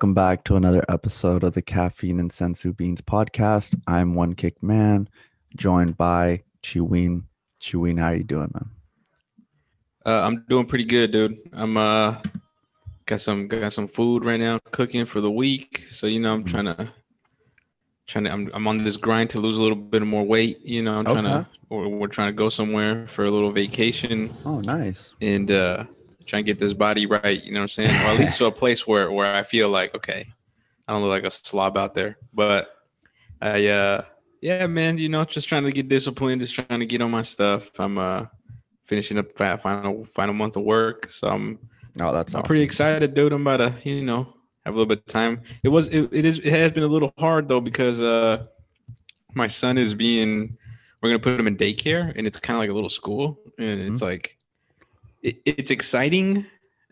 Welcome back to another episode of the Caffeine and Senzu Beans podcast. I'm One Kick Man, joined by Chiwin. Chiwin, how you doing, man? Uh, I'm doing pretty good, dude. I'm uh got some got some food right now cooking for the week. So you know I'm Mhm. trying to trying to I'm I'm on this grind to lose a little bit more weight. You know I'm trying to or we're trying to go somewhere for a little vacation Oh, nice. and uh try to get this body right. You know what I'm saying? Or at least to a place where where I feel like okay, I don't look like a slob out there. But I uh yeah, man, you know, just trying to get disciplined, just trying to get on my stuff. I'm uh finishing up final final month of work, so I'm Oh, that's I'm awesome. pretty excited, dude. I'm about to, you know, have a little bit of time. It was, it, it is, it has been a little hard though because uh, my son is being, we're gonna put him in daycare, and it's kind of like a little school, and it's like, it, it's exciting.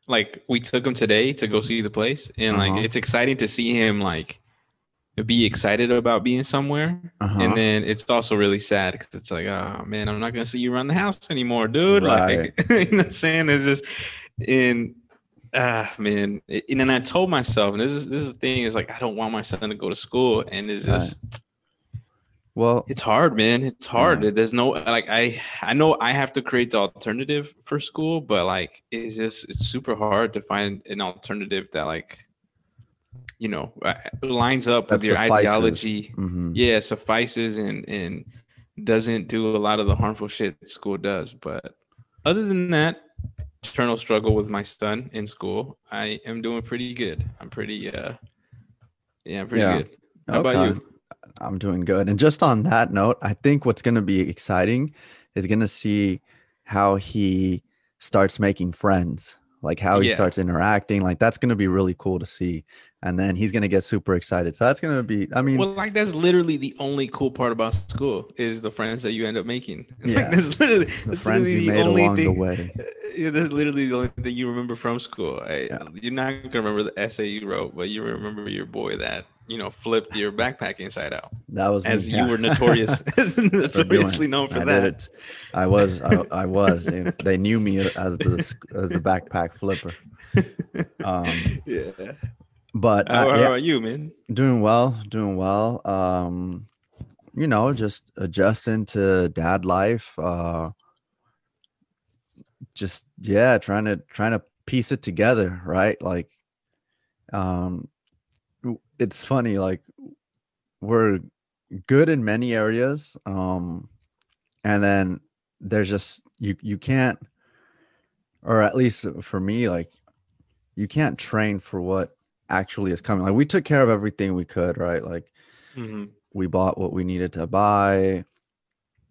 Like we took him today to go see the place, and Uh-huh. like it's exciting to see him like be excited about being somewhere, Uh-huh. and then it's also really sad because it's like, oh man, I'm not gonna see you around the house anymore, dude. Like, you know what I'm saying? It's just, and ah man, and then I told myself, and this is this is the thing, is like I don't want my son to go to school, and it's just well, it's hard, man. It's hard. Yeah. There's no like I I know I have to create the alternative for school, but like it's just it's super hard to find an alternative that like you know uh, lines up that with your suffices. ideology Mhm. yeah suffices and and doesn't do a lot of the harmful shit school does but other than that internal struggle with my son in school i am doing pretty good i'm pretty uh yeah I'm pretty Yeah. good how about you I'm doing good. And just on that note, I think what's going to be exciting is going to see how he starts making friends, like how he Yeah. starts interacting. Like that's going to be really cool to see. And then he's going to get super excited. So that's going to be, I mean, well like that's literally the only cool part about school is the friends that you end up making Yeah. like that's literally the that's friends literally you made only along the thing- way. Yeah, that's literally the only thing you remember from school. I, Yeah. You're not gonna remember the essay you wrote, but you remember your boy that you know flipped your backpack inside out, That was me, as yeah. you were notorious, notoriously known for I that. I was, I, I was. They, they knew me as the as the backpack flipper. Um, yeah. But How, uh, how yeah, about you, man? doing well, doing well. Um, you know, just adjusting to dad life. Uh, just yeah, trying to trying to piece it together, right? Like, um, it's funny. Like, we're good in many areas, um, and then there's just you you can't, or at least for me, like, you can't train for what actually is coming. Like, we took care of everything we could, right? Like Mhm. we bought what we needed to buy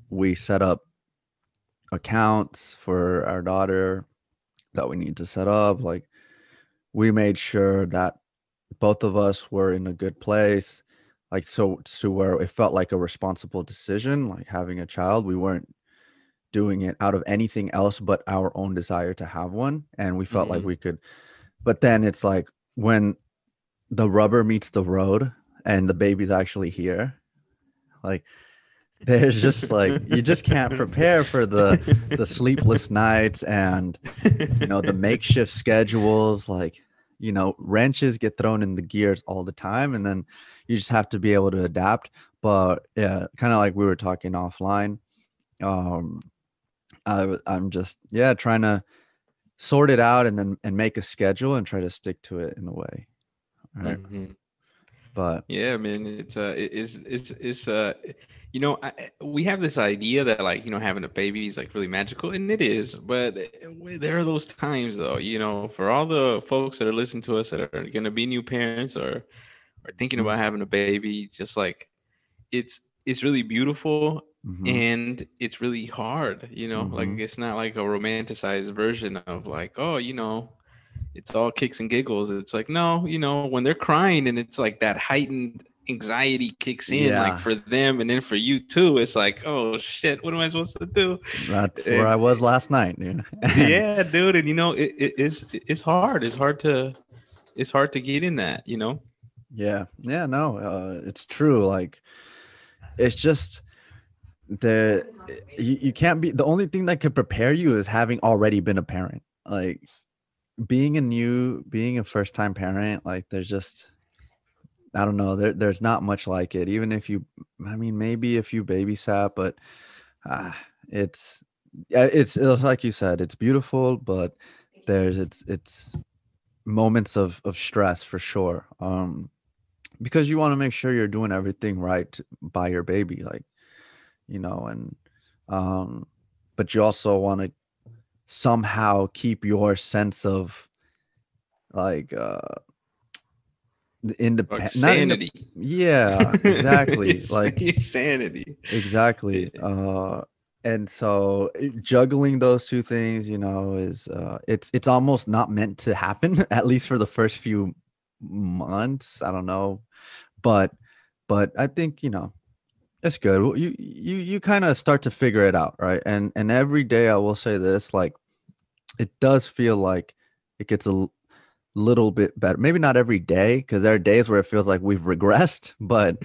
we set up accounts for our daughter that we need to set up like we made sure that both of us were in a good place like so to where it felt like a responsible decision like having a child we weren't doing it out of anything else but our own desire to have one and we felt like Mhm. we could but then it's like when the rubber meets the road and the baby's actually here. Like there's just like you just can't prepare for the the sleepless nights and you know the makeshift schedules. Like you know wrenches get thrown in the gears all the time and then you just have to be able to adapt. But yeah kind of like we were talking offline um I, i'm just yeah trying to sort it out and then and make a schedule and try to stick to it in a way right Mhm. but Yeah, man. It's uh, it- it's it's it's uh, you know, I, we have this idea that like you know having a baby is like really magical, and it is. But there are those times though, you know, for all the folks that are listening to us that are gonna be new parents or are thinking about having a baby, just like it's it's really beautiful mhm, and it's really hard, you know. Like Mhm. it's not like a romanticized version of like, oh, you know, it's all kicks and giggles. It's like, no, you know, when they're crying and it's like that heightened anxiety kicks in, Yeah. like for them and then for you too. It's like, oh shit, what am I supposed to do? that's where i was last night dude. yeah, dude. And you know, it, it, it's it's hard. It's hard to it's hard to get in that, you know. Yeah, yeah, no, uh, it's true. Like, it's just the you, you can't be the only thing that could prepare you is having already been a parent. Like, being a new being a first time parent like there's just i don't know there, there's not much like it even if you i mean maybe if you babysat but uh, it's it's it's like you said it's beautiful but there's it's it's moments of of stress for sure um because you want to make sure you're doing everything right by your baby like you know and um but you also want to somehow keep your sense of like uh independent sanity. yeah exactly like sanity. exactly uh and so uh, juggling those two things you know is uh it's it's almost not meant to happen at least for the first few months i don't know but but i think you know it's good Well, you you you kind of start to figure it out right and and every day i will say this like it does feel like it gets a little bit better maybe not every day because there are days where it feels like we've regressed but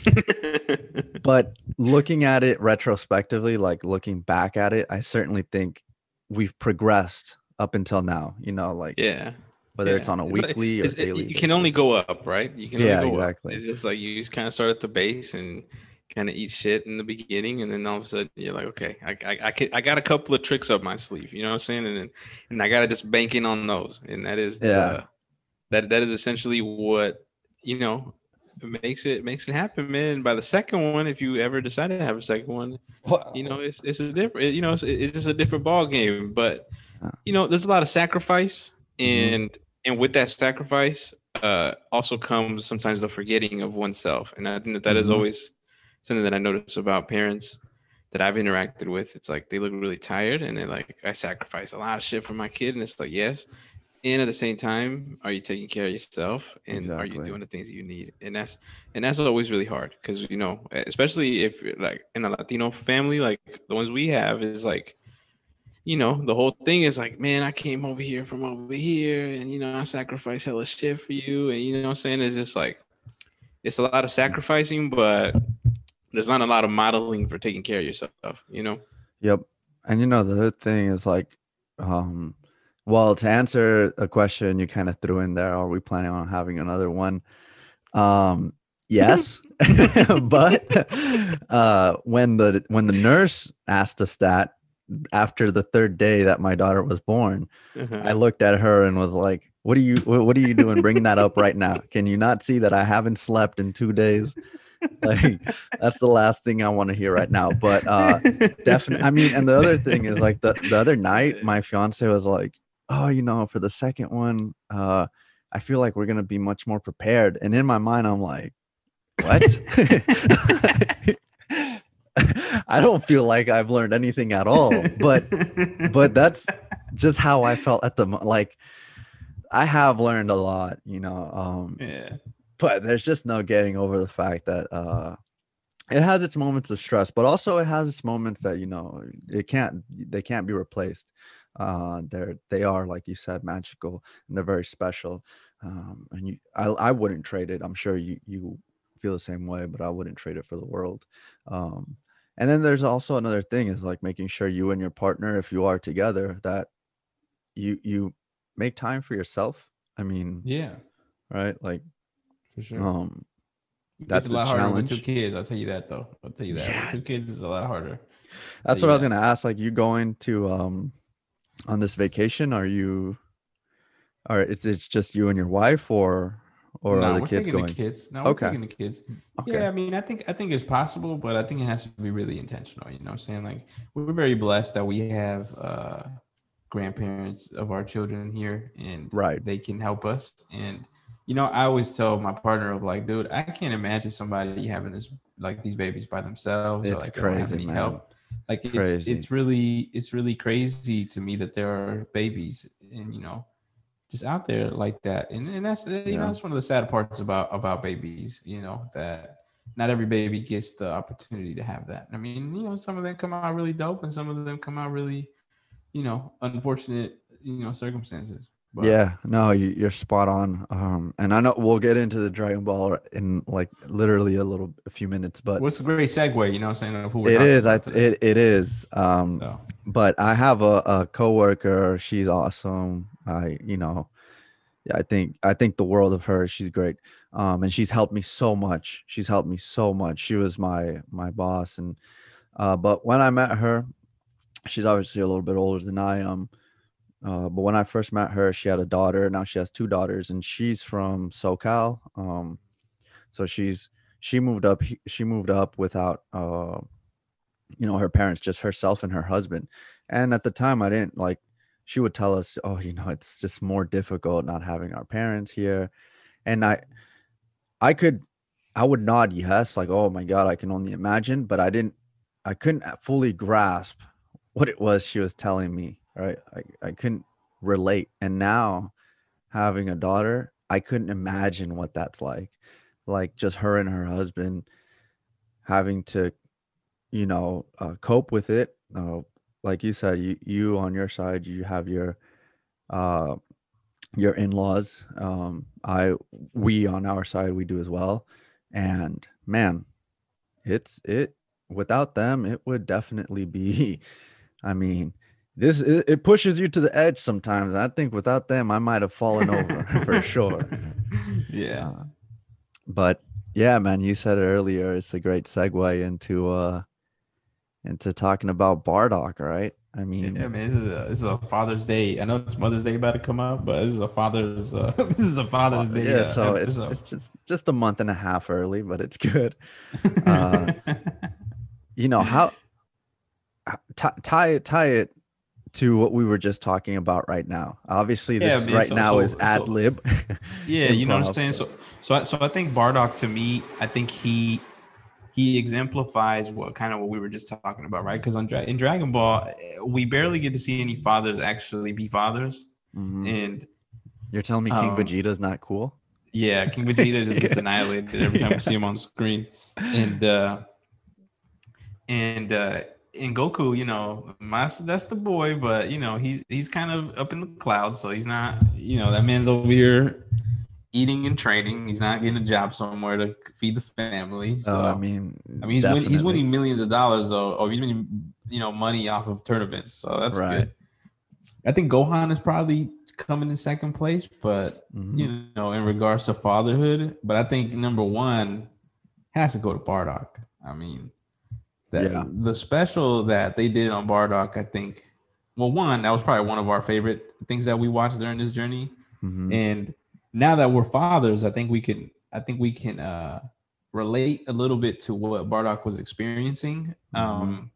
but looking at it retrospectively like looking back at it i certainly think we've progressed up until now you know like yeah. whether it's on a It's like- weekly or it's- it- daily you can only go up, right? You can Yeah, go exactly. up. It's just like you just kind of start at the base and kind of eat shit in the beginning, and then all of a sudden you're like, okay, I I I, can, I got a couple of tricks up my sleeve, you know what I'm saying? And and I gotta just bank in on those, and that is Yeah. the, that that is essentially what you know makes it makes it happen, man. By the second one, if you ever decide to have a second one, you know it's it's a different you know it's, it's just a different ball game but you know there's a lot of sacrifice Mhm. and and with that sacrifice uh also comes sometimes the forgetting of oneself and i think that that is Mhm. always something that i notice about parents that i've interacted with it's like they look really tired and they're like i sacrifice a lot of shit for my kid and it's like yes. And at the same time are you taking care of yourself and are you doing the things that you need? And that's and that's always really hard because you know especially if like in a latino family like the ones we have is like you know the whole thing is like man i came over here from over here and you know i sacrificed hella shit for you. And you know what i'm saying? It's just like it's a lot of sacrificing but there's not a lot of modeling for taking care of yourself you know Yep. And you know, the other thing is like, um, well, to answer a question you kind of threw in there, are we planning on having another one? Um, yes. but uh when the when the nurse asked us that after the third day that my daughter was born, I looked at her and was like, "What are you? What, what are you doing? Bringing that up right now? Can you not see that I haven't slept in two days? Like, that's the last thing I want to hear right now." But uh, definitely, I mean, and the other thing is like the the other night, my fiance was like, "Oh, you know, for the second one, uh, I feel like we're gonna be much more prepared." And in my mind, I'm like, "What?" I don't feel like I've learned anything at all, but but that's just how I felt at the like I have learned a lot, you know. Um yeah but there's just no getting over the fact that uh it has its moments of stress, but also it has its moments that you know it can't they can't be replaced. Uh they're they are like you said magical and they're very special. Um and you I I wouldn't trade it. I'm sure you you feel the same way, but I wouldn't trade it for the world. Um and then there's also another thing is like making sure you and your partner if you are together that you you make time for yourself. I mean, yeah right? Like for sure um that's it's a the lot harder with two kids i'll tell you that though i'll tell you that Yeah. with two kids is a lot harder That's what I was that. gonna ask. Like, you going to um on this vacation? Are you? Or it's it's just you and your wife, or or no, are the we're kids taking going? the kids. No, Okay. we're taking the kids. Okay. Yeah, I mean, I think I think it's possible, but I think it has to be really intentional. You know what I'm saying? Like we're very blessed that we have uh grandparents of our children here and Right. they can help us. And you know, I always tell my partner of like, dude, I can't imagine somebody having this like these babies by themselves or like don't have any man. help. Like it's Crazy. it's really it's really crazy to me that there are babies and you know just out there like that and, and that's you Yeah. know that's one of the sad parts about about babies you know that not every baby gets the opportunity to have that i mean you know some of them come out really dope and some of them come out really you know unfortunate you know circumstances But- yeah, no, you, you're spot on. Um, and I know we'll get into the Dragon Ball in like literally a little, a few minutes, but what's a great segue you know what i'm saying of who it is. I today. it it is. Um, so but I have a, a coworker. She's awesome. I, you know, yeah, I think I think the world of her. She's great, um, and she's helped me so much. She's helped me so much. She was my my boss, and uh, but when I met her, she's obviously a little bit older than I am. Uh, but when I first met her, she had a daughter. Now she has two daughters, and she's from SoCal. Um, so she's she moved up. She moved up without, uh, you know, her parents, just herself and her husband. And at the time, I didn't like. She would tell us, "Oh, you know, it's just more difficult not having our parents here," and I, I could, I would nod yes, like, "Oh my God, I can only imagine," but I didn't. I couldn't fully grasp what it was she was telling me right? I, I couldn't relate. And now having a daughter i couldn't imagine what that's like. Like just her and her husband having to you know uh, cope with it uh, like you said you, you on your side you have your uh your in-laws um i we on our side we do as well. And man it's it without them it would definitely be i mean this it, pushes you to the edge sometimes. I think without them, I might have fallen over for sure. Yeah. Uh, but yeah, man, you said it earlier. It's a great segue into uh into talking about Bardock, right? I mean, Yeah, man, this is a this is a Father's Day. I know it's Mother's Day about to come out, but this is a Father's uh, this is a Father's Day. yeah. uh, So it's, it's just just a month and a half early, but it's good. uh, You know how tie it tie it to what we were just talking about right now. Obviously, Yeah, this man, right so- now so- is ad lib. yeah, you know what I'm saying. So so I, so I think Bardock to me, I think he he exemplifies what kind of what we were just talking about, right? Because on Dra- in Dragon Ball, we barely get to see any fathers actually be fathers, Mhm. and You're telling me King um, Vegeta's not cool? Yeah, King Vegeta just gets annihilated every time we see him on screen. And uh and uh in Goku, you know, Master that's the boy, but you know, he's he's kind of up in the clouds, so he's not, you know, that man's over here eating and training. He's not getting a job somewhere to feed the family. So oh, I mean, I mean, he's, win, he's winning millions of dollars, though, or he's winning, you know, money off of tournaments. So that's Right. good. I think Gohan is probably coming in second place, but Mhm. you know, in regards to fatherhood, but I think number one has to go to Bardock. I mean, that Yeah. the special that they did on Bardock, I think, well, one that was probably one of our favorite things that we watched during this journey. Mhm. And now that we're fathers, I think we can I think we can uh relate a little bit to what Bardock was experiencing um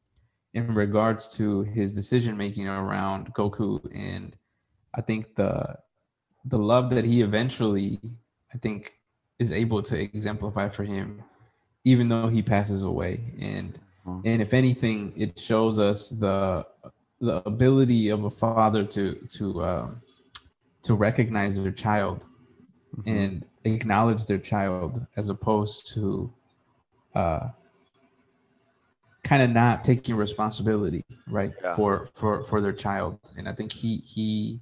in regards to his decision making around Goku and I think the the love that he eventually I think is able to exemplify for him even though he passes away and Mhm. and if anything it shows us the the ability of a father to to um, to recognize their child Mhm. and acknowledge their child as opposed to uh kind of not taking responsibility right Yeah. for for for their child and i think he he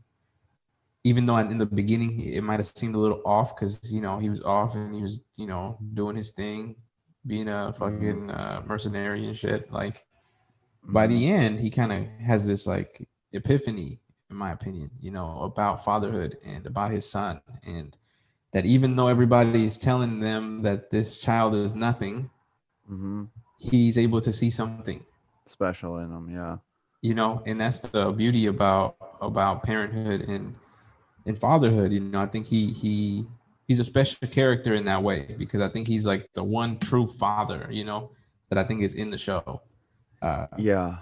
even though in the beginning it might have seemed a little off because you know he was off and he was you know doing his thing being a fucking uh, mercenary and shit like by the end he kind of has this like epiphany in my opinion you know about fatherhood and about his son and that even though everybody is telling them that this child is nothing Mhm. he's able to see something special in him. Yeah. you know and that's the beauty about about parenthood and and fatherhood you know i think he he he's a special character in that way because i think he's like the one true father you know that i think is in the show uh Yeah.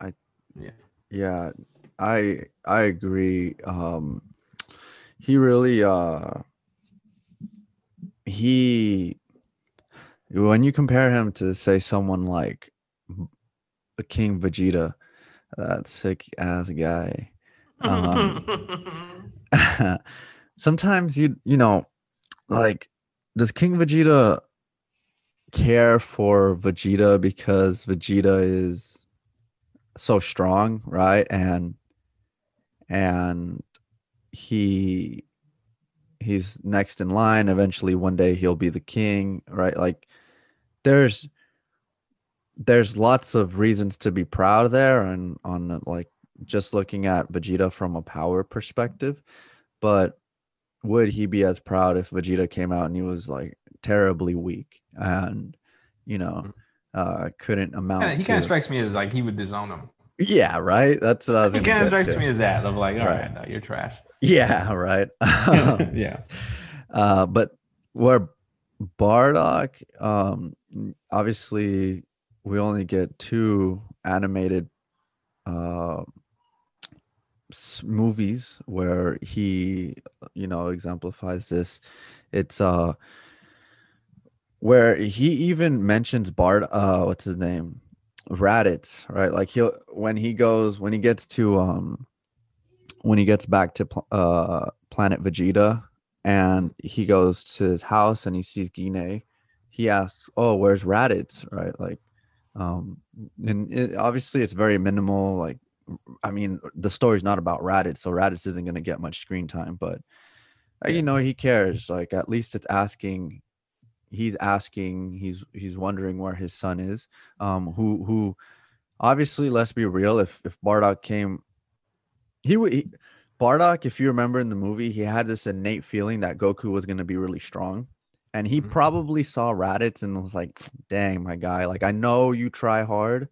I Yeah. Yeah. I I agree. Um he really uh he when you compare him to say someone like a King Vegeta, that sick ass guy. Um, sometimes you you know like does king vegeta care for vegeta because vegeta is so strong right? And and he he's next in line. Eventually one day he'll be the king right? Like there's there's lots of reasons to be proud there and on like just looking at Vegeta from a power perspective, but would he be as proud if Vegeta came out and he was like terribly weak and you know uh couldn't amount Kinda- he kind of strikes me as like he would disown him. yeah right that's what i was He kind of strikes me as that of like, all right, Right. no, you're trash. yeah right yeah. uh but where bardock um obviously we only get two animated uh movies where he you know exemplifies this it's uh where he even mentions bart uh what's his name raditz right like he'll when he goes when he gets to um when he gets back to uh planet vegeta and he goes to his house and he sees Gine, he asks, "Oh, where's Raditz?" Right, like, um, and it, obviously it's very minimal. Like, I mean, the story's not about Raditz, so Raditz isn't going to get much screen time, but uh, you know he cares. Like, at least it's asking. He's asking. He's he's wondering where his son is. Um, who who, obviously, let's be real. If if Bardock came, he would. Bardock, if you remember in the movie, he had this innate feeling that Goku was going to be really strong. And he Mhm. probably saw Raditz and was like, dang, my guy, like, I know you try hard,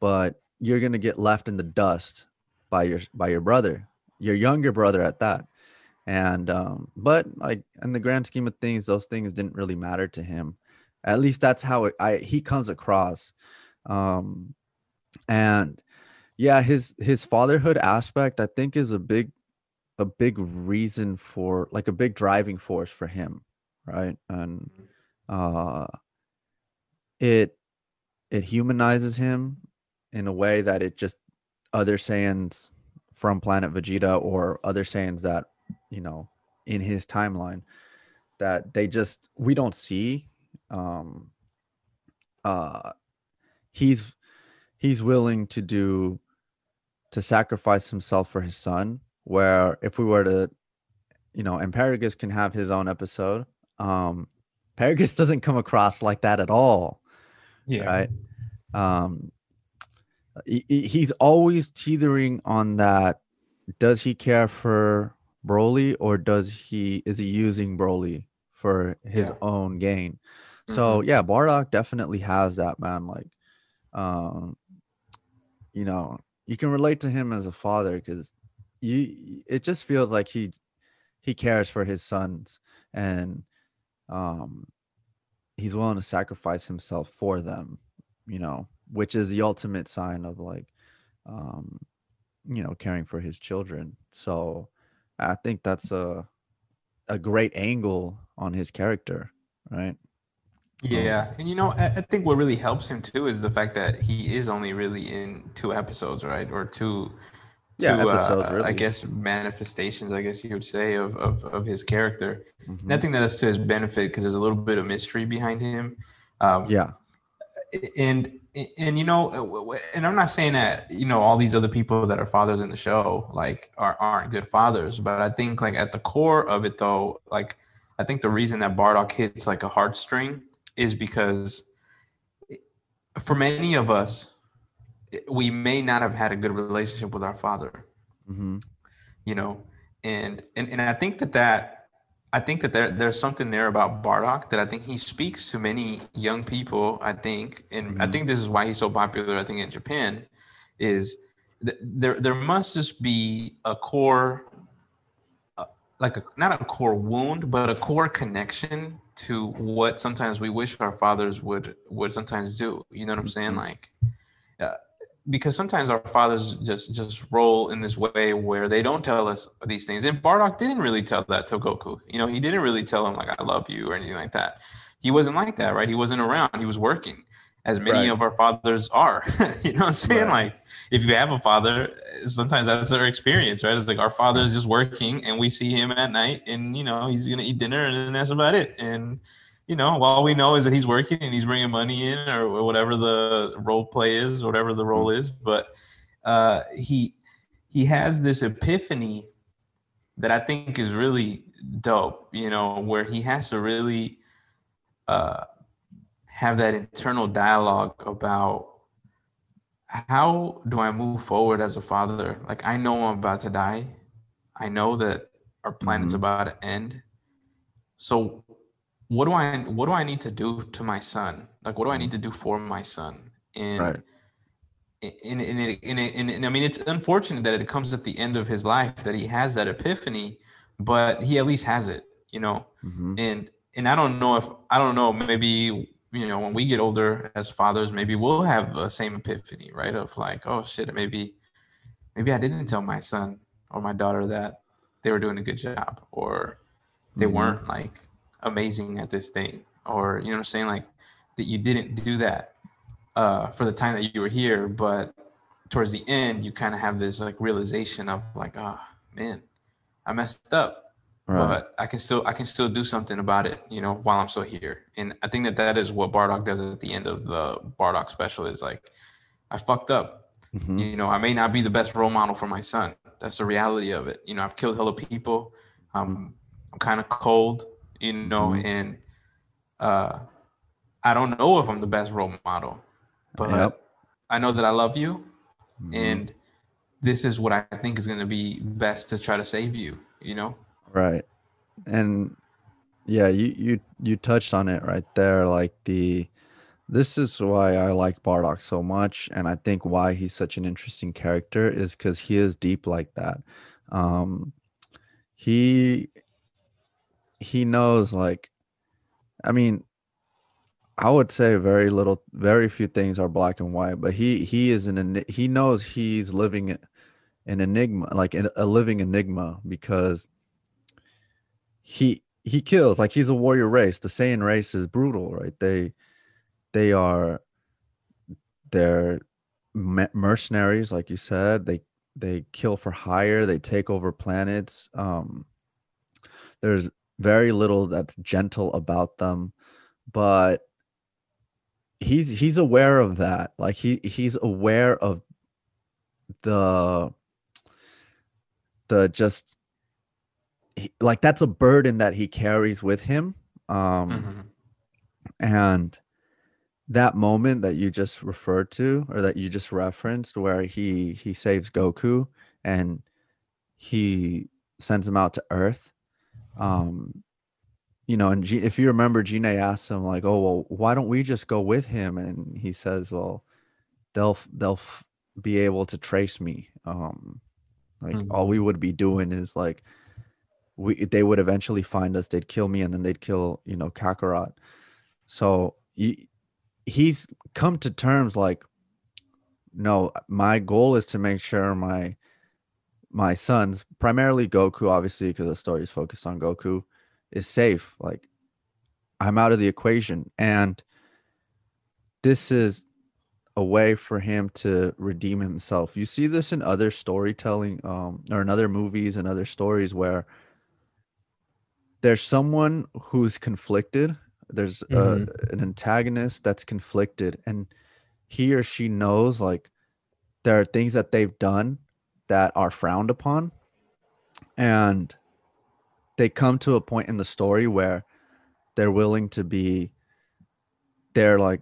but you're going to get left in the dust by your by your brother, your younger brother at that. And um, but like in the grand scheme of things, those things didn't really matter to him. At least that's how it, I he comes across. Um, and yeah his his fatherhood aspect i think is a big a big reason for like a big driving force for him right and uh it it humanizes him in a way that it just other Saiyans from planet vegeta or other Saiyans that you know in his timeline that they just we don't see um uh he's he's willing to do to sacrifice himself for his son where if we were to you know and Paragus can have his own episode um Paragus doesn't come across like that at all Yeah. right um he's always teetering on that does he care for broly or does he is he using broly for his Yeah. own gain? So yeah bardock definitely has that man like um you know you can relate to him as a father because you it just feels like he he cares for his sons and um he's willing to sacrifice himself for them you know which is the ultimate sign of like um you know caring for his children so i think that's a a great angle on his character right Yeah, and you know, I, I think what really helps him too is the fact that he is only really in two episodes, right, or two, two, Yeah, episodes, uh, I guess manifestations, I guess you would say, of of, of his character. Mhm. think that's to his benefit because there's a little bit of mystery behind him. Um, yeah and and you know, uh, and I'm not saying that you know all these other people that are fathers in the show like are aren't good fathers, but I think like at the core of it though, like I think the reason that Bardock hits like a heartstring is because for many of us, we may not have had a good relationship with our father. Hmm you know and and, and i think that that i think that there, there's something there about bardock that i think he speaks to many young people i think and i Mhm. think this is why he's so popular i think in japan is th- there there must just be a core uh, like a not a core wound but a core connection to what sometimes we wish our fathers would would sometimes do you know what i'm saying Mhm. like uh, because sometimes our fathers just just roll in this way where they don't tell us these things. And Bardock didn't really tell that to Goku. You know, he didn't really tell him like I love you or anything like that. He wasn't like that, right? He wasn't around. He was working, as many Right. of our fathers are. you know what I'm saying? Right. Like if you have a father, sometimes that's their experience, right? It's like our father is just working and we see him at night and you know, he's gonna eat dinner and that's about it. And you know, all we know is that he's working and he's bringing money in or whatever the role play is, whatever the role is. But uh, he he has this epiphany that I think is really dope. You know, where he has to really uh, have that internal dialogue about how do I move forward as a father? Like I know I'm about to die. I know that our planet's Mhm. about to end. So what do I what do I need to do to my son? Like what do I need to do for my son? And Right. and, and, it, and, it, and, and I mean, it's unfortunate that it comes at the end of his life that he has that epiphany, but he at least has it, you know. Mhm. And and I don't know if I don't know maybe you know when we get older as fathers, maybe we'll have the same epiphany, right? Of like, oh shit, maybe maybe I didn't tell my son or my daughter that they were doing a good job, or they Mhm. weren't like amazing at this thing, or you know what I'm saying, like that you didn't do that uh, for the time that you were here, but towards the end, you kind of have this like realization of like, oh man, I messed up, Right. but I can still I can still do something about it, you know, while I'm still here. And I think that that is what Bardock does at the end of the Bardock special is like, I fucked up. Mhm. You know, I may not be the best role model for my son. That's the reality of it. You know, I've killed hella people. Um, I'm kind of cold, you know, Mhm. and uh, I don't know if I'm the best role model, but Yep. I know that I love you, Mhm. and this is what I think is going to be best to try to save you. You know. Right. And yeah, you you you touched on it right there. Like the this is why I like Bardock so much, and I think why he's such an interesting character is because he is deep like that. Um he he knows like I mean I would say very little very few things are black and white, but he he is an he knows he's living an enigma, like a living enigma because he he kills like he's a warrior race. The Saiyan race is brutal right? They they are they're mercenaries like you said. They they kill for hire. They take over planets. Um there's very little that's gentle about them but he's he's aware of that like he he's aware of the the just he, like that's a burden that he carries with him um Mhm. and that moment that you just referred to or that you just referenced where he he saves goku and he sends him out to earth um you know and G- if you remember Gina asked him like oh well why don't we just go with him? And he says well they'll they'll f- be able to trace me. Um like all we would be doing is like we they would eventually find us they'd kill me and then they'd kill you know kakarot. So he, he's come to terms like no my goal is to make sure my my sons primarily goku obviously because the story is focused on goku is safe like i'm out of the equation. And this is a way for him to redeem himself. You see this in other storytelling um or in other movies and other stories where there's someone who's conflicted. There's uh, an antagonist that's conflicted and he or she knows like there are things that they've done that are frowned upon and they come to a point in the story where they're willing to be they're like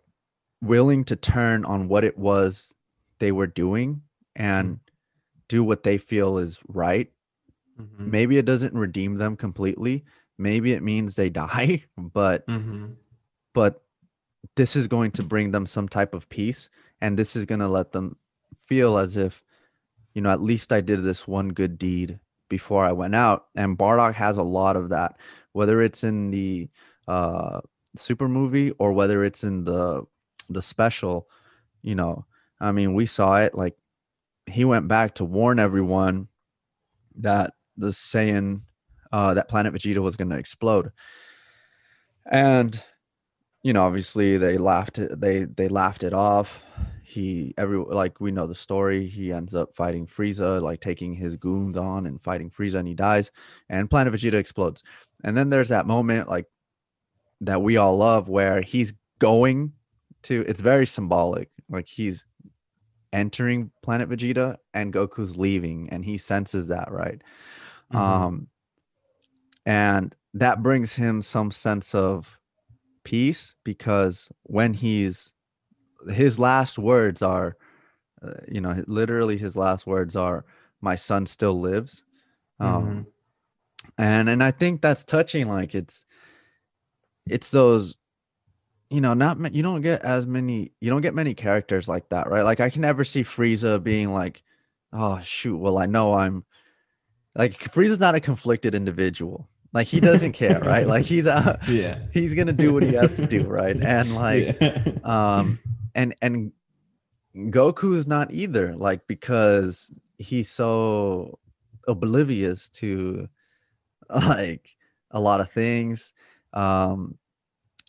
willing to turn on what it was they were doing and do what they feel is right Mhm. maybe it doesn't redeem them completely maybe it means they die but Mhm. but this is going to bring them some type of peace and this is going to let them feel as if you know at least i did this one good deed before i went out and bardock has a lot of that whether it's in the uh super movie or whether it's in the the special you know i mean we saw it like he went back to warn everyone that the Saiyan uh that planet Vegeta was going to explode. And you know obviously they laughed it they they laughed it off. He every like we know the story. He ends up fighting frieza like taking his goons on and fighting frieza and he dies and planet vegeta explodes. And then there's that moment like that we all love where he's going to it's very symbolic like he's entering planet vegeta and goku's leaving and he senses that right? Mhm. um and that brings him some sense of peace because when he's his last words are uh, you know literally his last words are my son still lives um Mhm. and and I think that's touching. Like it's it's those you know not you don't get as many you don't get many characters like that right like i can never see frieza being like oh shoot well i know i'm like frieza's not a conflicted individual like he doesn't care right like he's out Yeah. he's gonna do what he has to do right and like Yeah. um and and goku is not either like because he's so oblivious to like a lot of things um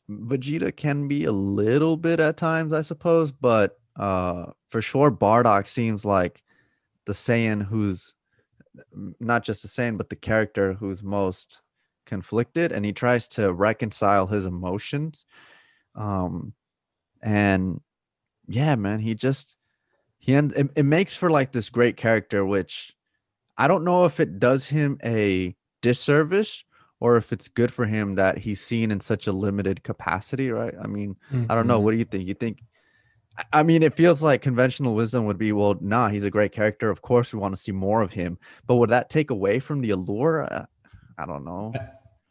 vegeta can be a little bit at times i suppose but uh for sure bardock seems like the saiyan who's not just the saiyan but the character who's most conflicted and he tries to reconcile his emotions um and yeah man he just he end, it, it makes for like this great character which i don't know if it does him a disservice or if it's good for him that he's seen in such a limited capacity right? I mean i don't know. Mhm. what do you think? You think I- i mean it feels like conventional wisdom would be well nah he's a great character. Of course we want to see more of him. But would that take away from the allure? Uh, i don't know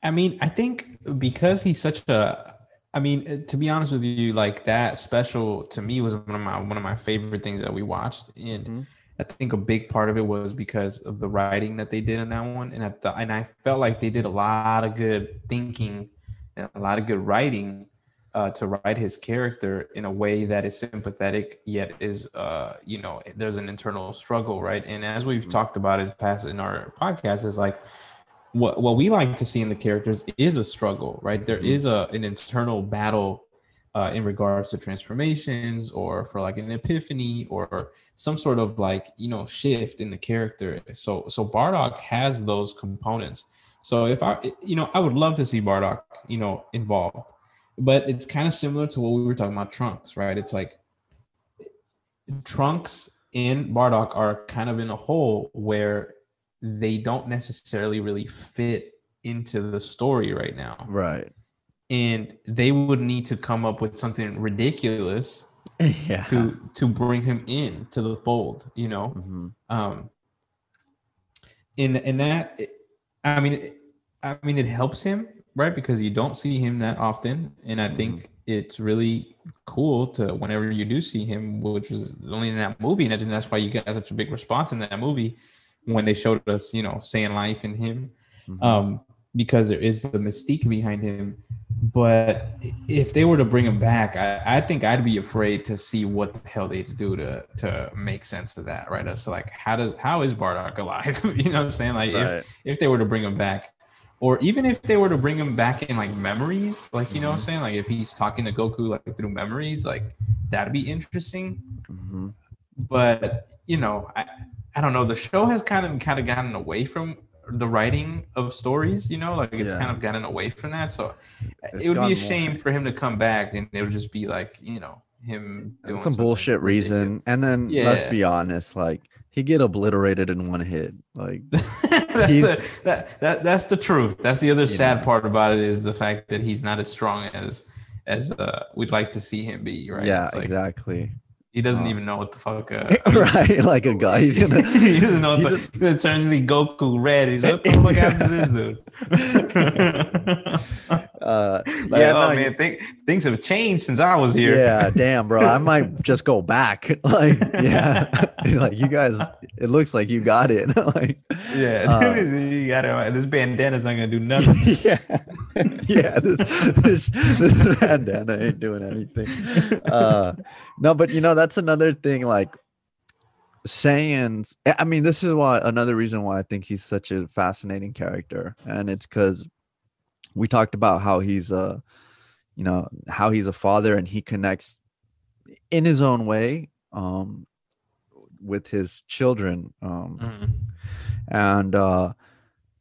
I mean, I think because he's such a I mean, uh, to be honest with you, like that special to me was one of my one of my favorite things that we watched. And Mhm. I think a big part of it was because of the writing that they did in that one. And I thought and I felt like they did a lot of good thinking and a lot of good writing uh, to write his character in a way that is sympathetic yet is uh, you know, there's an internal struggle, right? And as we've Mhm. talked about in past in our podcast, is like what what we like to see in the characters is a struggle, right? There Mhm. is a an internal battle uh, in regards to transformations or for like an epiphany or some sort of like you know shift in the character. So so Bardock has those components. So if I you know I would love to see Bardock you know involved, but it's kind of similar to what we were talking about Trunks, right? It's like Trunks and Bardock are kind of in a hole where they don't necessarily really fit into the story right now. right And they would need to come up with something ridiculous yeah to to bring him in to the fold, you know. Mhm. Um in in that I mean it- I mean it helps him, right? Because you don't see him that often and I think it's really cool to whenever you do see him, which was only in that movie, and I think that's why you got such a big response in that movie when they showed us, you know, saying life in him Mhm. um, because there is the mystique behind him. But if they were to bring him back, I, I think I'd be afraid to see what the hell they do to to make sense of that, right? As to like how does how is Bardock alive? you know what I'm saying? Like if, right if they were to bring him back, or even if they were to bring him back in like memories, like you know what I'm saying? Like if he's talking to Goku like through memories, like that'd be interesting Mhm. but you know i i don't know the show has kind of kind of gotten away from the writing of stories you know? Like it's Yeah. kind of gotten away from that so It's it would be a more- shame for him to come back and it would just be like you know him doing some bullshit reason. And then let's be honest like he get obliterated in one hit like that's, the, that, that, that's the truth. That's the other sad know. part about it is the fact that he's not as strong as as uh, we'd like to see him be right? Yeah like, exactly he doesn't Uh, even know what the fuck uh, I mean, right like a guy he's gonna he doesn't know he what just- the, it turns see Goku red. He's like, what the fuck happened to this dude? Uh like, yeah oh no, man, think, things have changed since I was here. yeah damn bro i might just go back like yeah like you guys it looks like you got it like yeah. Uh, you gotta, this bandana's not gonna do nothing. yeah yeah this, this, this bandana ain't doing anything uh no but you know that's another thing like Saiyans I mean this is why another reason why I think he's such a fascinating character and it's cuz we talked about how he's a you know how he's a father and he connects in his own way um with his children um Mhm. and uh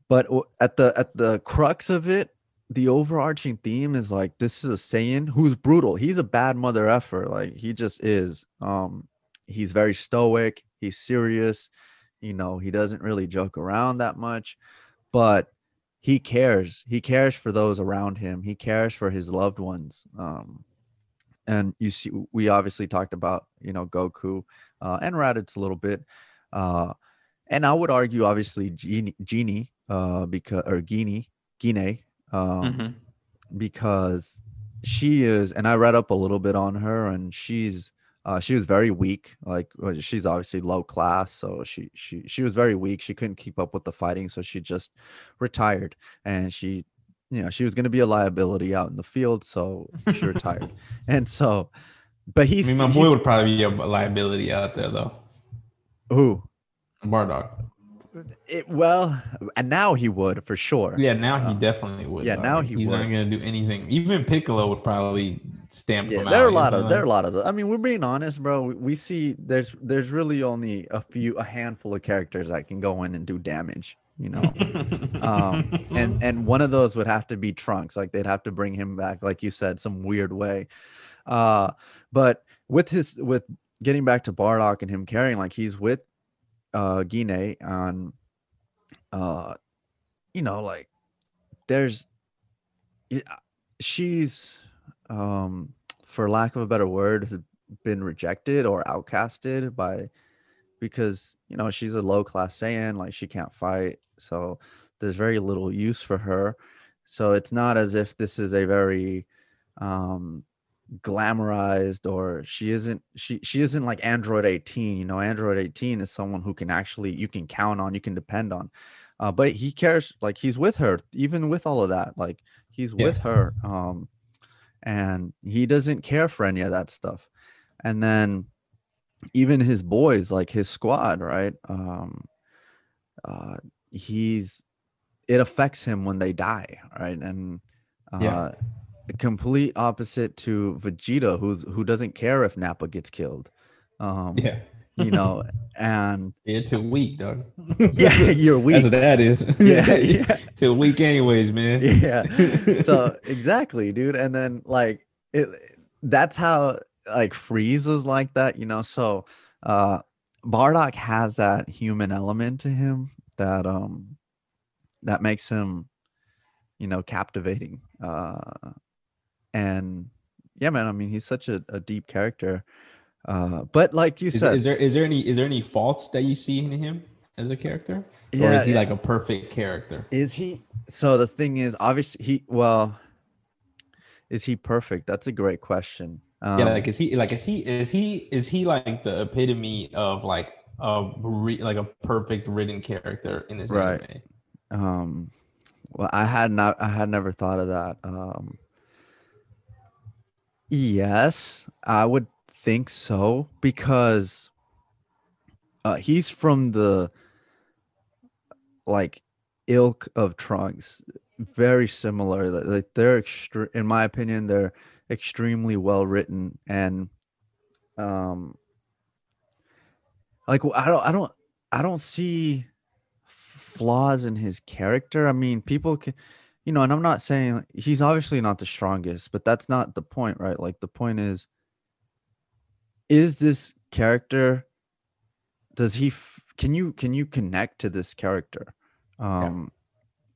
but at the at the crux of it the overarching theme is like this is a Saiyan who's brutal he's a bad mother effer like he just is um he's very stoic he's serious you know he doesn't really joke around that much but he cares he cares for those around him he cares for his loved ones um and you see we obviously talked about you know goku uh and raditz a little bit uh and I would argue, obviously, Genie, Genie uh, because or Guinea, Guinea, um, Mhm. because she is, and I read up a little bit on her, and she's uh, she was very weak. Like she's obviously low class, so she she she was very weak. She couldn't keep up with the fighting, so she just retired, and she. You know, she was going to be a liability out in the field, so she retired. And so, but I mean, my boy he's- would probably be a liability out there though. who Bardock. it well, and now he would for sure. Yeah, now he Uh, definitely would. yeah, dog. now he he's not gonna do anything. Even Piccolo would probably stamp Yeah, him there are a lot of there are a lot of. the- I mean, we're being honest, bro. We, we see there's there's really only a few, a handful of characters that can go in and do damage. You know, um, and and one of those would have to be Trunks. Like they'd have to bring him back, like you said, some weird way. Uh, but with his with getting back to Bardock and him carrying, like he's with uh Gine on, uh, you know, like there's, y- she's, um, for lack of a better word, has been rejected or outcasted by because you know she's a low class Saiyan, like she can't fight, so there's very little use for her. So it's not as if this is a very um glamorized or she isn't she she isn't like android 18 you know android 18 is someone who can actually you can count on you can depend on uh but he cares like he's with her even with all of that like he's Yeah. with her um and he doesn't care for any of that stuff. And then even his boys like his squad right um uh he's it affects him when they die right? And uh Yeah. complete opposite to vegeta who's who doesn't care if nappa gets killed. Um yeah, you know and you're too weak, dog. yeah you're weak That's what that is. yeah yeah too weak, anyways, man. yeah so exactly dude and then like it that's how like Frieza's like that you know so uh bardock has that human element to him that um that makes him you know captivating uh and yeah man i mean he's such a, a deep character uh but like you Is, said is there is there any is there any faults that you see in him as a character, or is he yeah. like a perfect character? Is he? So the thing is, obviously, he. Well, is he perfect? That's a great question. Um, yeah, like is he like is he is he is he like the epitome of like a re, like a perfect written character in this Right. anime? um, well, I had not. I had never thought of that. Um, yes, I would think so because uh, he's from the like ilk of Trunks, very similar. Like they're extre- in my opinion, they're extremely well written and um like I don't I don't I don't see flaws in his character. I mean, people can you know, and I'm not saying he's obviously not the strongest, but that's not the point, right? Like the point is is this character does he can you can you connect to this character? Um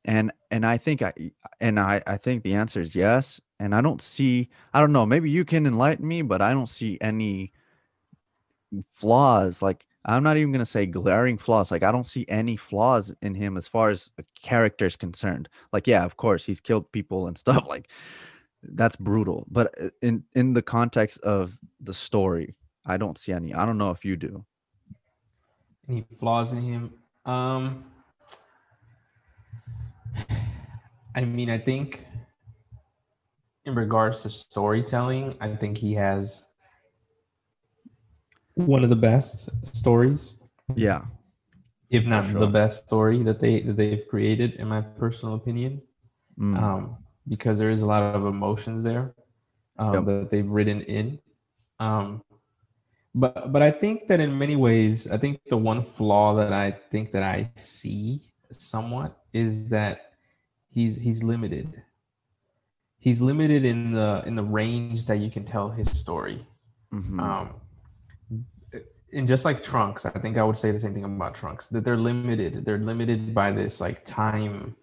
and and i think i and i i think the answer is yes. And i don't see i don't know maybe you can enlighten me but i don't see any flaws. Like i'm not even going to say glaring flaws. Like i don't see any flaws in him as far as a character is concerned. Like yeah of course he's killed people and stuff. Like that's brutal. But uh, in in the context of the story i don't see any i don't know if you do Any flaws in him? Um, I mean, I think in regards to storytelling, I think he has one of the best stories, yeah if not the best story that they that they've created, in my personal opinion. Mm, um, because there is a lot of emotions there um, Yep. that they've written in. Um, but but I think that in many ways, I think the one flaw that I think that I see somewhat is that he's he's limited. He's limited in the in the range that you can tell his story. mhm, Um, and just like Trunks, I think I would say the same thing about Trunks that they're limited. They're limited by this like time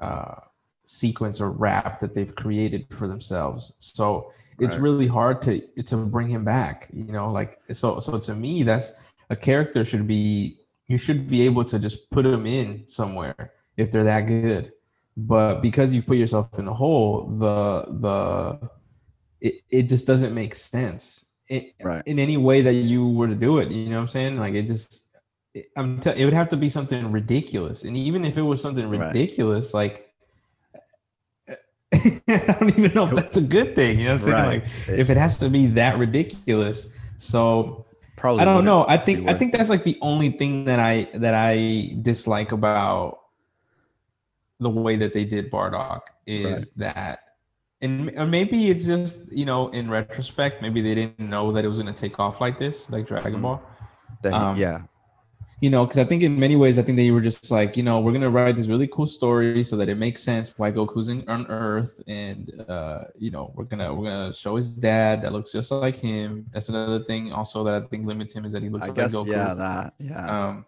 uh, sequence or wrap that they've created for themselves. So it's Right. really hard to to bring him back. You know, like so. So to me, that's a character should be you should be able to just put them in somewhere if they're that good. But because you put yourself in a hole, the the it, it just doesn't make sense in, Right. in any way that you were to do it. You know what I'm saying? Like it just it, I'm t- it would have to be something ridiculous. And even if it was something Right. ridiculous, like I don't even know if that's a good thing. You know what I'm saying? Right. Like if it has to be that ridiculous. So Probably. I don't know. I think I think that's like the only thing that I that I dislike about the way that they did Bardock is that and maybe it's just, you know, in retrospect, maybe they didn't know that it was gonna take off like this, like Dragon Mhm. Ball. that um, yeah. You know, because I think in many ways, I think they were just like, you know, we're gonna write this really cool story so that it makes sense why Goku's in, on Earth, and uh, you know, we're gonna we're gonna show his dad that looks just like him. That's another thing also that I think limits him is that he looks I like guess Goku. yeah, that yeah. Um,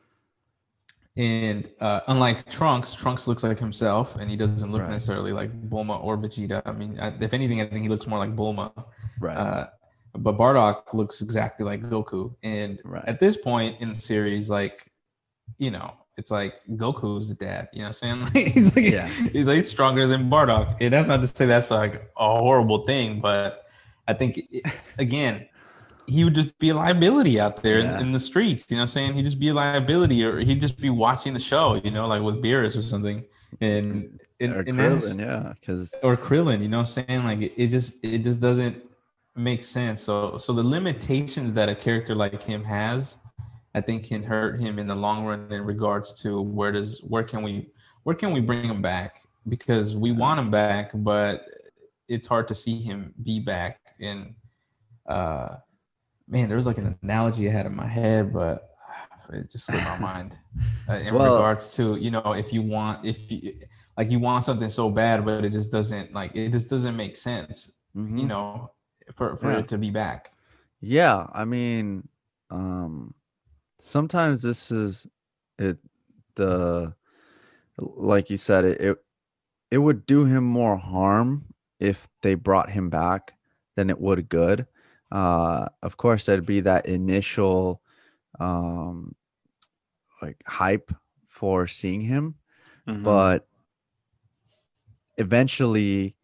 and uh, unlike Trunks, Trunks looks like himself, and he doesn't look Right. necessarily like Bulma or Vegeta. I mean, I, if anything, I think he looks more like Bulma. right. Uh, but Bardock looks exactly like Goku. And Right. at this point in the series, like, you know, it's like Goku's the dad. You know what I'm saying? Like, he's like Yeah. he's like stronger than Bardock. And that's not to say that's like a horrible thing, but I think it, again, he would just be a liability out there Yeah. in, in the streets. You know what I'm saying? He'd just be a liability, or he'd just be watching the show, you know, like with Beerus or something. And and, or and Krillin, yeah, because or Krillin, you know what I'm saying? Like it, it just it just doesn't make sense. So so the limitations that a character like him has, I think can hurt him in the long run in regards to where does where can we where can we bring him back? Because we want him back, but it's hard to see him be back. And uh man, there was like an analogy I had in my head, but it just slipped my mind. Uh, in Well- regards to, you know, if you want if you like you want something so bad, but it just doesn't like it just doesn't make sense, Mm-hmm. you know, for for Yeah. it to be back. Yeah, I mean, um, sometimes this is it. The like you said, it, it it would do him more harm if they brought him back than it would good. Uh, of course, there'd be that initial, um, like hype for seeing him, Mhm. but eventually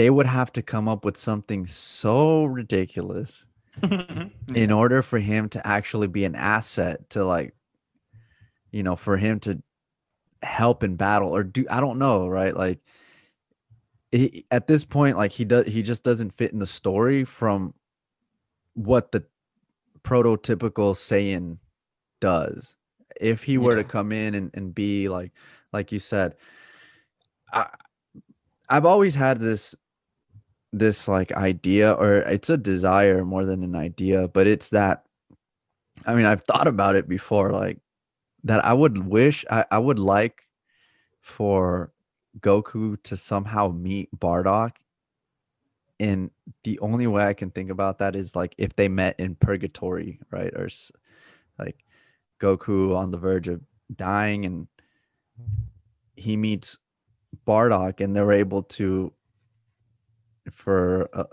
they would have to come up with something so ridiculous mm-hmm. in order for him to actually be an asset to like you know for him to help in battle or do i don't know right? Like he, at this point like he does he just doesn't fit in the story from what the prototypical Saiyan does. If he were to come in and, and be like like you said I, i've always had this this like idea or it's a desire more than an idea but it's that i mean i've thought about it before like that i would wish i, I would like for goku to somehow meet bardock and the only way i can think about that is like if they met in purgatory right or like goku on the verge of dying and he meets bardock and they're able to for uh,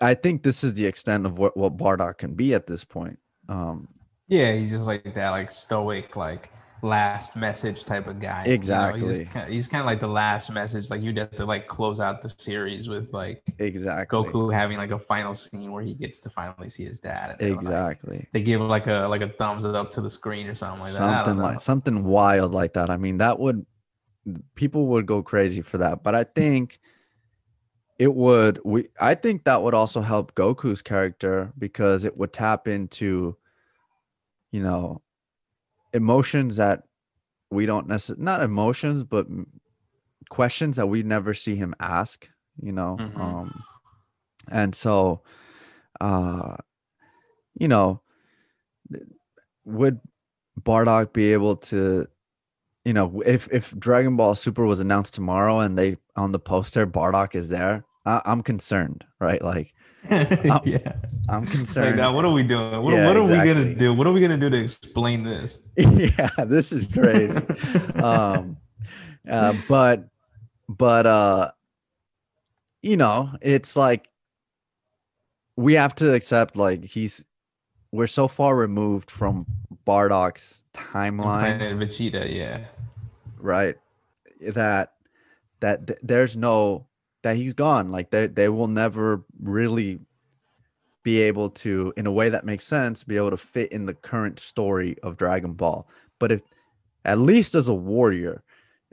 I think this is the extent of what what Bardock can be at this point. Um, Yeah, he's just like that, like stoic, like last message type of guy. you know? Exactly. he's kind, he's kind of like the last message. Like you'd have to like close out the series with like exactly. Goku having like a final scene where he gets to finally see his dad. They're, like- Exactly. they give like a like a thumbs up to the screen or something like that. Something like something wild like that. I mean, that would people would go crazy for that. But I think it would we I think that would also help Goku's character because it would tap into you know emotions that we don't necessarily not emotions but questions that we never see him ask, you know. Mhm. Um and so uh you know would Bardock be able to, you know, if if Dragon Ball Super was announced tomorrow and they on the poster Bardock is there, I, I'm concerned, right? Like yeah. I'm Like concerned. now, what are we doing? What, Yeah, what are we gonna do? What are we gonna do to explain this? yeah, this is crazy. um, uh, but but uh, you know, it's like we have to accept like he's we're so far removed from Bardock's timeline, Planet Vegeta, yeah. right? That that th- there's no that he's gone. Like they they will never really be able to, in a way that makes sense, be able to fit in the current story of Dragon Ball. But if at least as a warrior,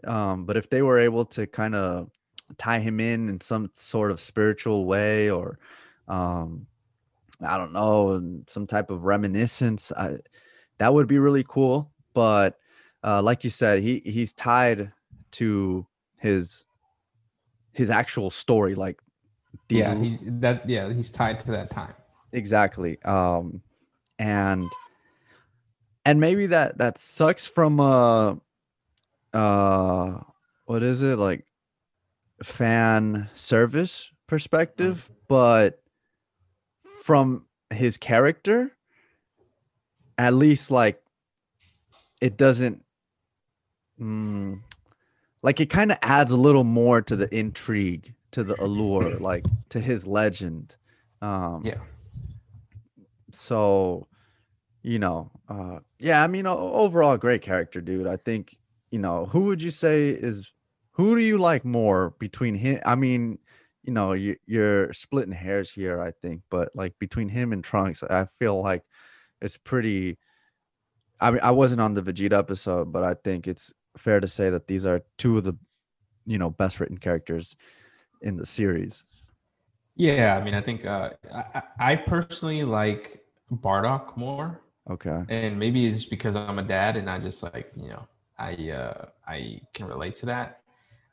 um, but if they were able to kind of tie him in in some sort of spiritual way or um i don't know some type of reminiscence I, that would be really cool but uh like you said he he's tied to his his actual story like the Yeah, he that yeah, he's tied to that time. exactly um and and maybe that that sucks from uh uh what is it like fan service perspective but from his character at least like it doesn't mm, like it kind of adds a little more to the intrigue to the allure like to his legend um Yeah. so you know uh yeah i mean overall great character dude i think you know who would you say is who do you like more between him i mean you know you, you're splitting hairs here i think but like between him and trunks i feel like it's pretty i mean i wasn't on the vegeta episode but i think it's fair to say that these are two of the you know best written characters in the series Yeah, I mean, I think uh, I, I personally like Bardock more, okay and maybe it's just because I'm a dad and I just like you know I uh, I can relate to that.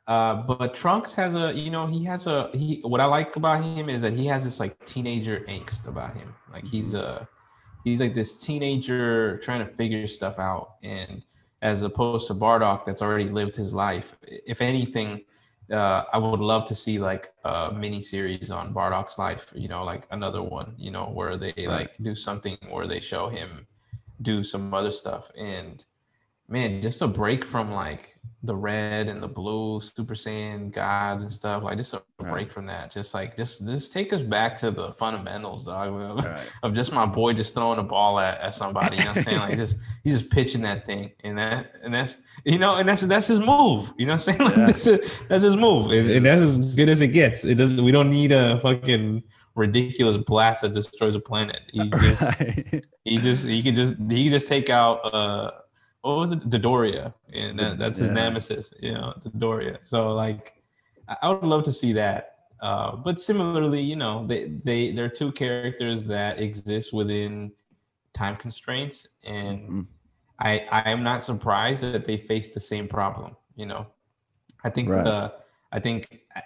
Uh, but Trunks has a you know he has a he what I like about him is that he has this like teenager angst about him. Like he's a he's like this teenager trying to figure stuff out, and as opposed to Bardock that's already lived his life. If anything, uh, I would love to see like a mini series on Bardock's life, you know, like another one, you know, where they like do something where they show him do some other stuff. And man, just a break from like the red and the blue Super Saiyan gods and stuff, like just a Right. break from that. Just like just just take us back to the fundamentals, dog. Of, right. of just my boy just throwing a ball at, at somebody. You know what I'm saying? Like just he's just pitching that thing. And that and that's you know, and that's that's his move. You know what I'm saying? Like Yeah. that's, a, that's his move. And, and that's as good as it gets. It doesn't we don't need a fucking ridiculous blast that destroys a planet. He just Right. he just he can just he can just take out uh what was it? Dodoria. And that, that's his Yeah. nemesis. You know Dodoria. So like I, would love to see that. Uh but similarly you know they they they're two characters that exist within time constraints and Mhm. I I am not surprised that they face the same problem you know? I think Right. uh I think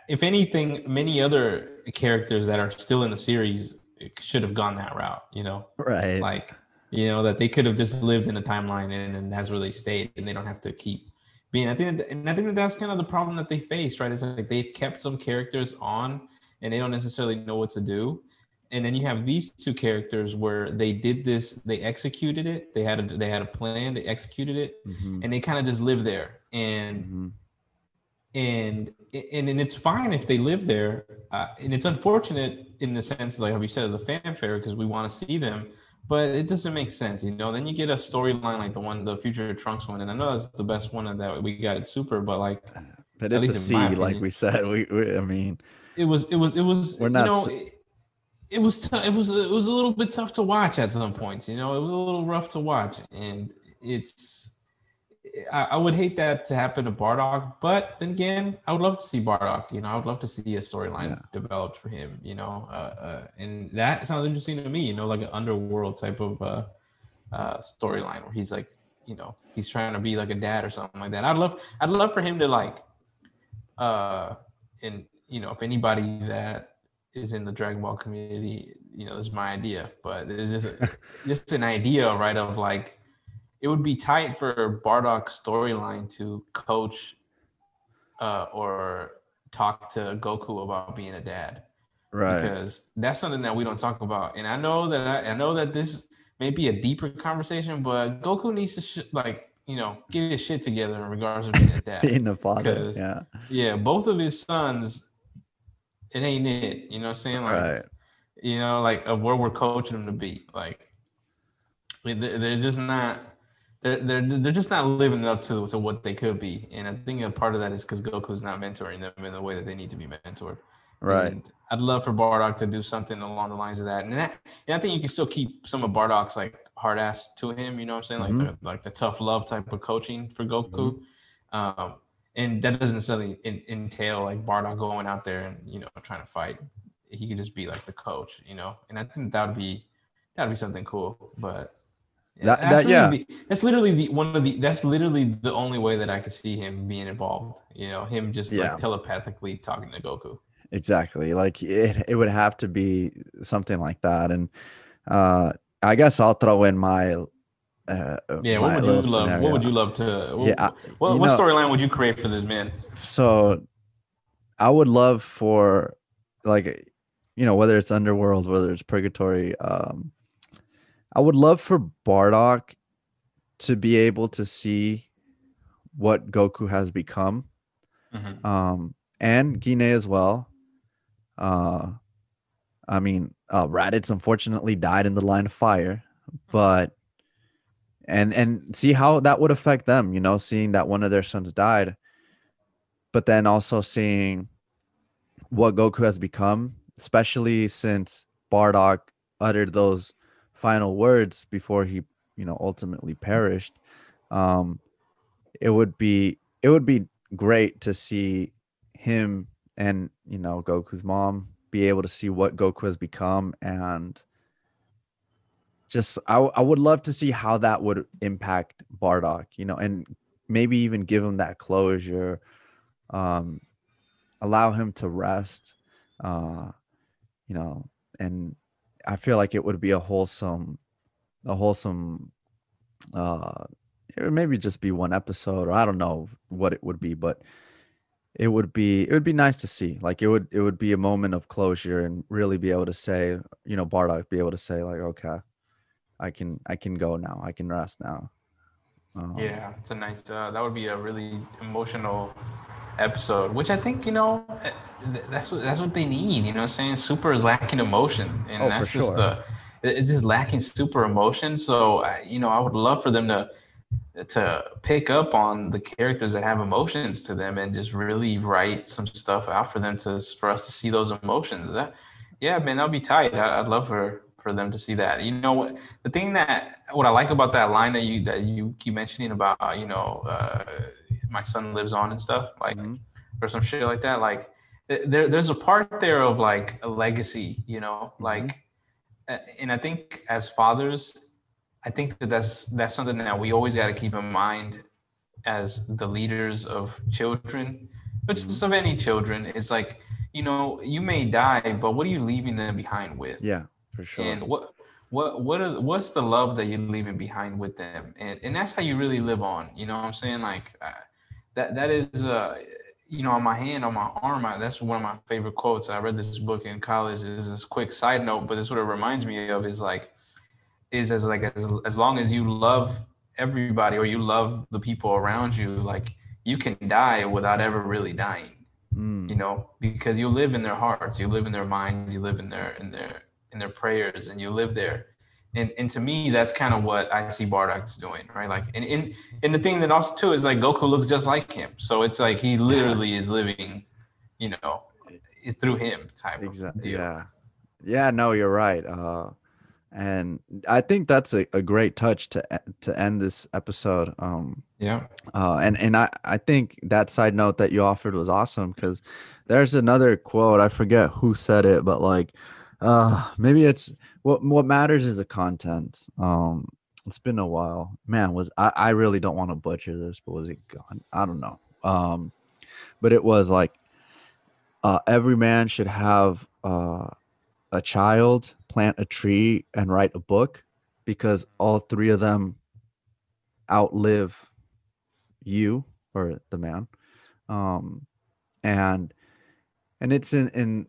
if anything many other characters that are still in the series should have gone that route you know? Right. Like you know that they could have just lived in a timeline and, and that's where they stayed and they don't have to keep being i think that, and i think that that's kind of the problem that they faced right? It's like they've kept some characters on and they don't necessarily know what to do. And then you have these two characters where they did this they executed it they had a they had a plan they executed it Mhm, and they kind of just live there. And mhm. and and, and it's fine if they live there uh, and it's unfortunate in the sense like how you said the fanfare because we want to see them but it doesn't make sense you know then you get a storyline like the one the future trunks one and i know that's the best one of that we got at super but like uh, but at it's a C, in like we said. We, we I mean, it was it was it was We're you not know s- it, it was tou- it was it was a little bit tough to watch at some points you know it was a little rough to watch and it's I, I would hate that to happen to Bardock, but then again, I would love to see Bardock. You know, I would love to see a storyline Yeah. developed for him. You know, uh, uh, and that sounds interesting to me. You know, like an underworld type of uh, uh, storyline where he's like, you know, he's trying to be like a dad or something like that. I'd love, I'd love for him to like, uh, and you know, if anybody that is in the Dragon Ball community, you know, this is my idea, but it's just just an idea, right? Of like, it would be tight for Bardock's storyline to coach uh, or talk to Goku about being a dad right. because that's something that we don't talk about. And I know that I, I know that this may be a deeper conversation, but Goku needs to sh- like you know get his shit together in regards to being a dad. Being a father. Yeah. yeah, both of his sons, it ain't it. You know what I'm saying? Like, Right. you know, like of where we're coaching them to be. Like, they're, they're just not. They're, they're they're just not living up to, to what they could be, and I think a part of that is because Goku's not mentoring them in the way that they need to be mentored. Right. And I'd love for Bardock to do something along the lines of that. And, that, and I think you can still keep some of Bardock's like hard ass to him, you know what I'm saying? Like Mhm. the like the tough love type of coaching for Goku. Um, and that doesn't necessarily in, entail like Bardock going out there and you know trying to fight. He could just be like the coach, you know. And I think that would be that'd be something cool. But That- that's that- yeah. literally the- that's literally the one of the that's literally the only way that I could see him being involved. You know, him just Yeah. like telepathically talking to Goku. Exactly. Like it, it would have to be something like that. And uh, I guess I'll throw in my. Uh, Yeah, what would you love? scenario. What would you love to? What, Yeah, I- what, what storyline would you create for this man? So, I would love for, like, you know, whether it's underworld, whether it's purgatory. Um, I would love for Bardock to be able to see what Goku has become Mhm. um, and Guinea as well. Uh, I mean, uh, Raditz unfortunately died in the line of fire, but and and see how that would affect them. You know, seeing that one of their sons died, but then also seeing what Goku has become, especially since Bardock uttered those final words before he, you know, ultimately perished. Um, it would be it would be great to see him and you know Goku's mom be able to see what Goku has become and just I, I would love to see how that would impact Bardock, you know, and maybe even give him that closure, um, allow him to rest, uh, you know, and I feel like it would be a wholesome, a wholesome, uh, it would maybe just be one episode, or I don't know what it would be, but it would be it would be nice to see. Like it would it would be a moment of closure and really be able to say, you know, Bardock be able to say like, okay, I can I can go now. I can rest now. Um, Yeah, it's a nice. Uh, that would be a really emotional episode, which I think you know eh, that's what that's what they need. You know, what I'm saying Super is lacking emotion, and Oh, that's just sure. the it's just lacking super emotion. So I- you know, I would love for them to to pick up on the characters that have emotions to them and just really write some stuff out for them to for us to see those emotions. That yeah, man, that'll be tight. I, I'd love for for them to see that. You know what? The thing that what I like about that line that you that you keep mentioning about you know uh, my son lives on and stuff like Mhm. or some shit like that. Like there there's a part there of like a legacy. You know, like uh, and I think as fathers, I think that that's that's something that we always got to keep in mind as the leaders of children, but just of any children. It's like you know you may die, but what are you leaving them behind with? Yeah, for sure. And what what what are, what's the love that you're leaving behind with them? And and that's how you really live on. You know what I'm saying? Like uh, that that is uh you know on my hand on my arm. I, that's one of my favorite quotes. I read this book in college. This is this quick side note, but this what it reminds me of is like is as like as, as long as you love everybody or you love the people around you, like you can die without ever really dying Mm, you know because you live in their hearts you live in their minds you live in their in their in their prayers and you live there and and to me that's kind of what i see bardock is doing right like and and, and the thing that also too is like goku looks just like him so it's like he literally is living you know is through him type of exactly. deal Yeah. Yeah. No, you're right. Uh, and I think that's a, a great touch to to end this episode. Um, yeah Uh, and and I, I think that side note that you offered was awesome because there's another quote I forget who said it but like uh maybe it's what what matters is the content. Um it's been a while. Man was I, I really don't want to butcher this but was it gone? I don't know. Um but it was like uh every man should have uh a child plant a tree and write a book because all three of them outlive you or the man. Um and and it's in in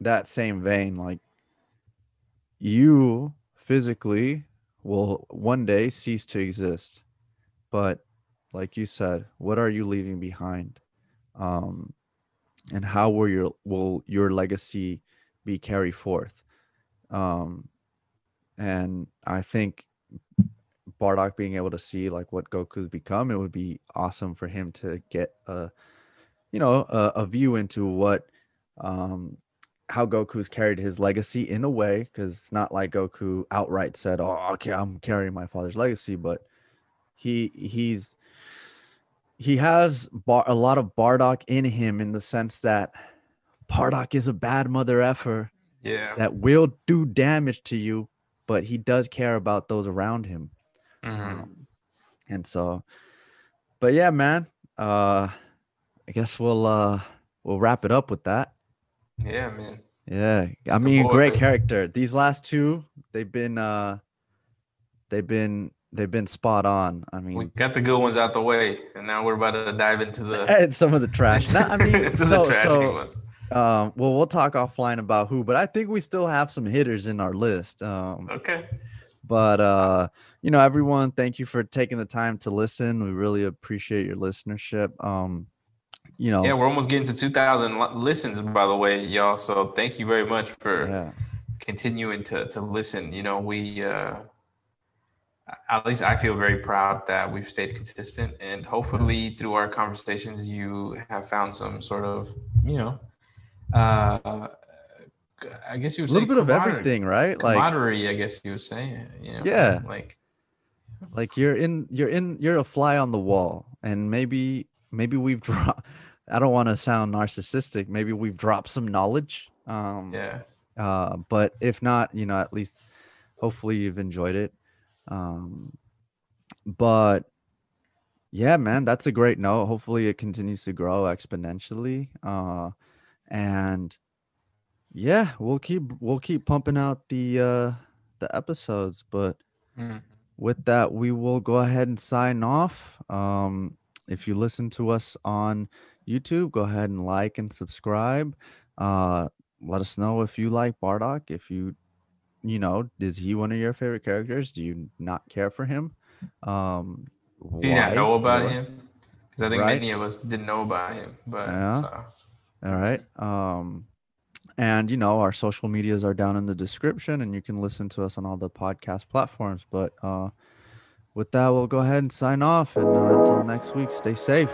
that same vein like you physically will one day cease to exist. But like you said what are you leaving behind? Um and how will your will your legacy be carried forth? Um and i think Bardock being able to see like what Goku's become, it would be awesome for him to get a, you know, a, a view into what, um, how Goku's carried his legacy in a way, because it's not like Goku outright said, "Oh, okay, I'm carrying my father's legacy," but he he's he has bar, a lot of Bardock in him in the sense that Bardock is a bad mother effer Yeah. that will do damage to you, but he does care about those around him. Mhm. Um, and so, but yeah, man. Uh, I guess we'll uh we'll wrap it up with that. Yeah, man. Yeah, I mean, great boy. character. These last two, they've been uh, they've been they've been spot on. I mean, We got the good ones out the way, and now we're about to dive into the and some of the trash. Nah, I mean, so trashy so um, well, we'll talk offline about who, but I think we still have some hitters in our list. Um, Okay. but uh you know everyone thank you for taking the time to listen we really appreciate your listenership um you know Yeah, we're almost getting to 2,000 listens, by the way, y'all. So thank you very much for yeah continuing to to listen. You know, we uh, at least I feel very proud that we've stayed consistent, and hopefully through our conversations, you have found some sort of you know, uh, I guess you a little bit of everything right like camaraderie. I guess you would say. You know, Yeah. like like you're in you're in you're a fly on the wall and maybe maybe we've dropped i don't want to sound narcissistic maybe we've dropped some knowledge um yeah, uh but if not you know at least hopefully you've enjoyed it um but yeah man that's a great note. Hopefully it continues to grow exponentially uh and yeah we'll keep we'll keep pumping out the uh the episodes but Mhm. with that we will go ahead and sign off. Um if you listen to us on youtube go ahead and like and subscribe uh let us know if you like bardock if you you know is he one of your favorite characters do you not care for him um do you not know about Or- him? Because I think Right. many of us didn't know about him, but Yeah. so, All right. Um, and you know, our social medias are down in the description and you can listen to us on all the podcast platforms. But uh with that, we'll go ahead and sign off. And uh, until next week, stay safe.